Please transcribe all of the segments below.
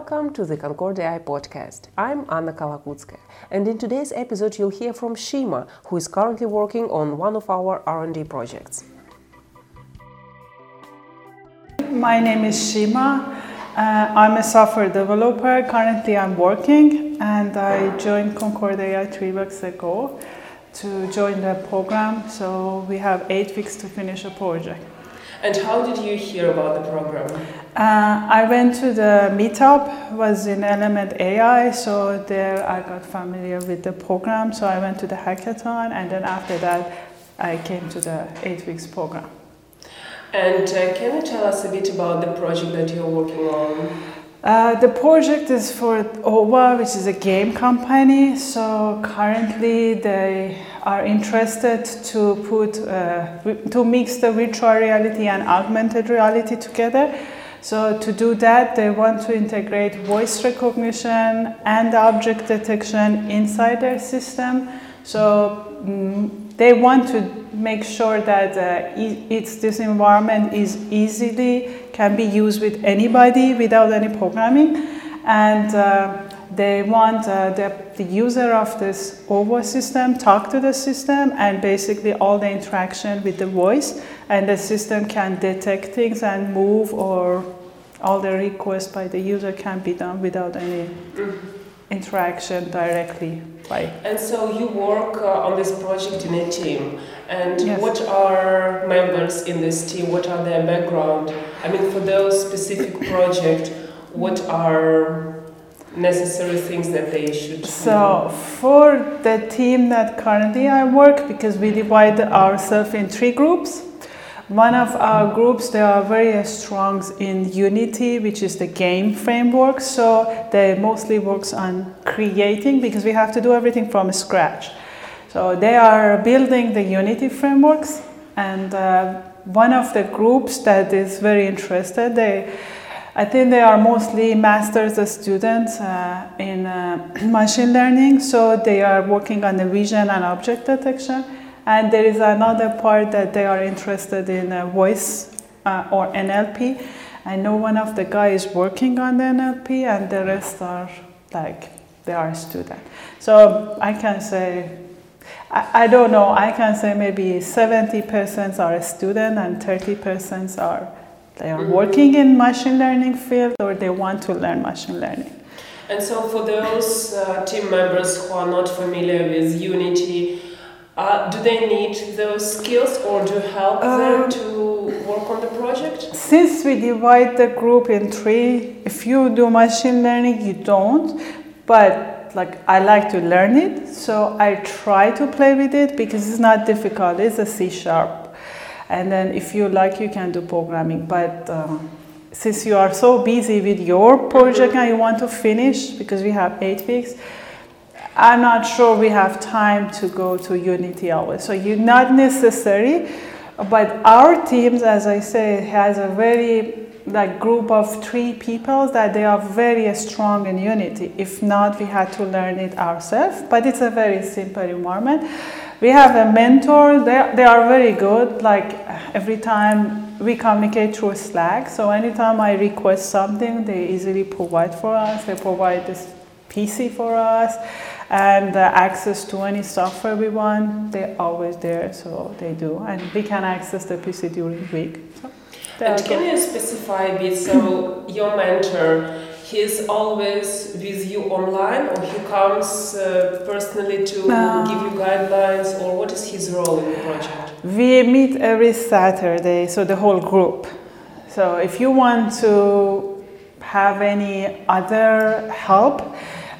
Welcome to the Concordia AI podcast. I'm Anna Kolokutskaya, and in today's episode you'll hear from Shima, who is currently working on one of our R&D projects. My name is Shima. Uh, I'm a software developer. Currently, I'm working, and I joined Concordia AI three weeks ago to join the program. So we have eight weeks to finish a project. And how did you hear about the program? Uh, I went to the meetup, was in Element AI, so there I got familiar with the program. So I went to the hackathon, and then after that, I came to the eight weeks program. And uh, can you tell us a bit about the project that you're working on? Uh, the project is for OVA, which is a game company. So currently they are interested to put uh, to mix the virtual reality and augmented reality together. So to do that, they want to integrate voice recognition and object detection inside their system. So mm, they want to make sure that uh, it's, this environment is easily can be used with anybody without any programming, and uh, they want uh, the, the user of this OVA system talk to the system and basically all the interaction with the voice, and the system can detect things and move or all the requests by the user can be done without any. Interaction directly by. And so you work uh, on this project in a team. And yes. what are members in this team? What are their background? I mean, for those specific project, what are necessary things that they should so for the team that currently i work because we divide ourselves in three groups one of our groups, they are very strong in Unity, which is the game framework. So they mostly works on creating because we have to do everything from scratch. So they are building the Unity frameworks, and uh, one of the groups that is very interested, they, I think they are mostly masters students uh, in uh, machine learning. So they are working on the vision and object detection and there is another part that they are interested in uh, voice uh, or NLP. I know one of the guys working on the NLP, and the rest are like they are student. So I can say, I, I don't know. I can say maybe seventy percent are a student and thirty percent are they are mm-hmm. working in machine learning field or they want to learn machine learning. And so, for those uh, team members who are not familiar with Unity, uh, do they need those skills or do you help um, them to work on the project? Since we divide the group in three, if you do machine learning, you don't. But like I like to learn it, so I try to play with it because it's not difficult. It's a C sharp, and then if you like, you can do programming. But uh, since you are so busy with your project and you want to finish because we have eight weeks I'm not sure we have time to go to Unity always. So you're not necessary, but our teams, as I say, has a very like group of three people that they are very strong in Unity. If not, we had to learn it ourselves. But it's a very simple environment. We have a mentor. They, they are very good. Like every time we communicate through Slack. So anytime I request something, they easily provide for us. They provide this PC for us and uh, access to any software we want, they're always there, so they do. And we can access the PC during the week. So and can you specify a bit? So, your mentor, he's always with you online, or he comes uh, personally to give you guidelines, or what is his role in the project? We meet every Saturday, so the whole group. So, if you want to have any other help,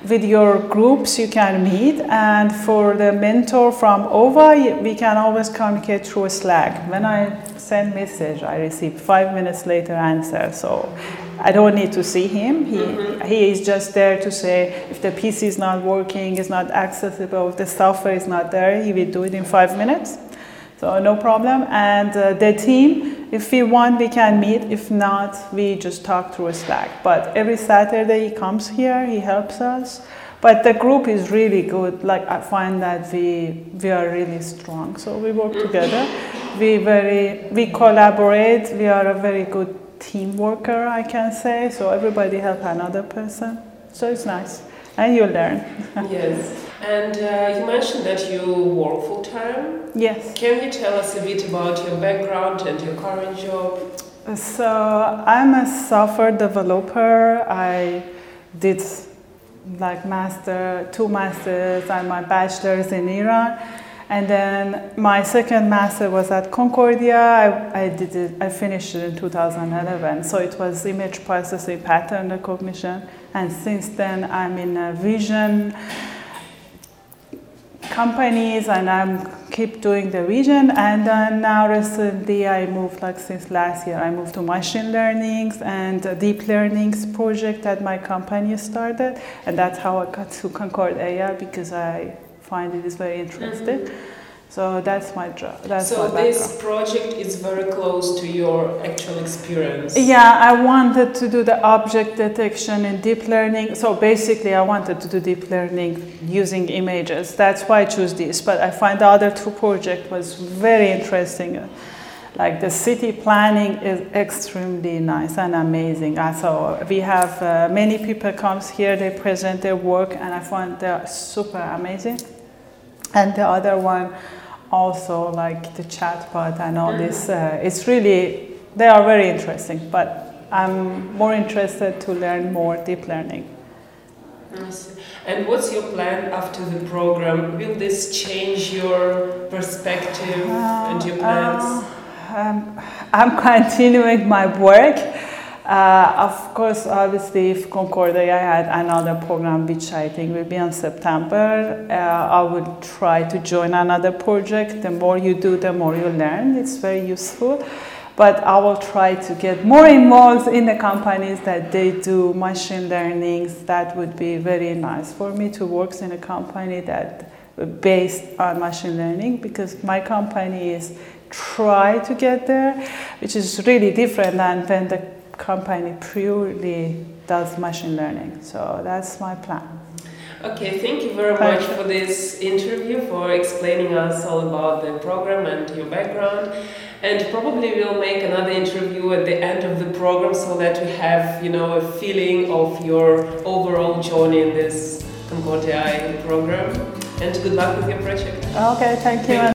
with your groups you can meet and for the mentor from OVA we can always communicate through Slack. When I send message I receive five minutes later answer so I don't need to see him. He, mm-hmm. he is just there to say if the PC is not working, is not accessible, if the software is not there, he will do it in five minutes. So no problem. And uh, the team, if we want, we can meet. If not, we just talk through a Slack. But every Saturday he comes here, he helps us. But the group is really good. Like I find that we we are really strong. So we work together. We very we collaborate. We are a very good team worker, I can say. So everybody help another person. So it's nice, and you learn. yes. And uh, you mentioned that you work full time. Yes. Can you tell us a bit about your background and your current job? So I'm a software developer. I did like master, two masters and my bachelor's in Iran. And then my second master was at Concordia. I, I did it, I finished it in 2011. So it was image processing pattern recognition. And since then I'm in a vision companies and I'm keep doing the vision and then now recently I moved like since last year I moved to machine learning and deep learnings project that my company started and that's how I got to Concord AI because I find it is very interesting. Mm-hmm. So that's my job. So my this project is very close to your actual experience. Yeah, I wanted to do the object detection in deep learning. So basically, I wanted to do deep learning using images. That's why I chose this. But I find the other two project was very interesting. Like the city planning is extremely nice and amazing. So we have uh, many people comes here. They present their work, and I find they're super amazing. And the other one also like the chatbot and all this. Uh, it's really, they are very interesting, but I'm more interested to learn more deep learning. And what's your plan after the program? Will this change your perspective uh, and your plans? Uh, um, I'm continuing my work. Uh, of course, obviously, if Concordia had another program, which I think will be in September, uh, I would try to join another project. The more you do, the more you learn. It's very useful. But I will try to get more involved in the companies that they do machine learning. That would be very nice for me to work in a company that based on machine learning because my company is try to get there, which is really different than when the company purely does machine learning. So that's my plan. Okay, thank you very much for this interview, for explaining us all about the program and your background. And probably we'll make another interview at the end of the program so that we have, you know, a feeling of your overall journey in this Concordia program. And good luck with your project. Okay, thank you. Thank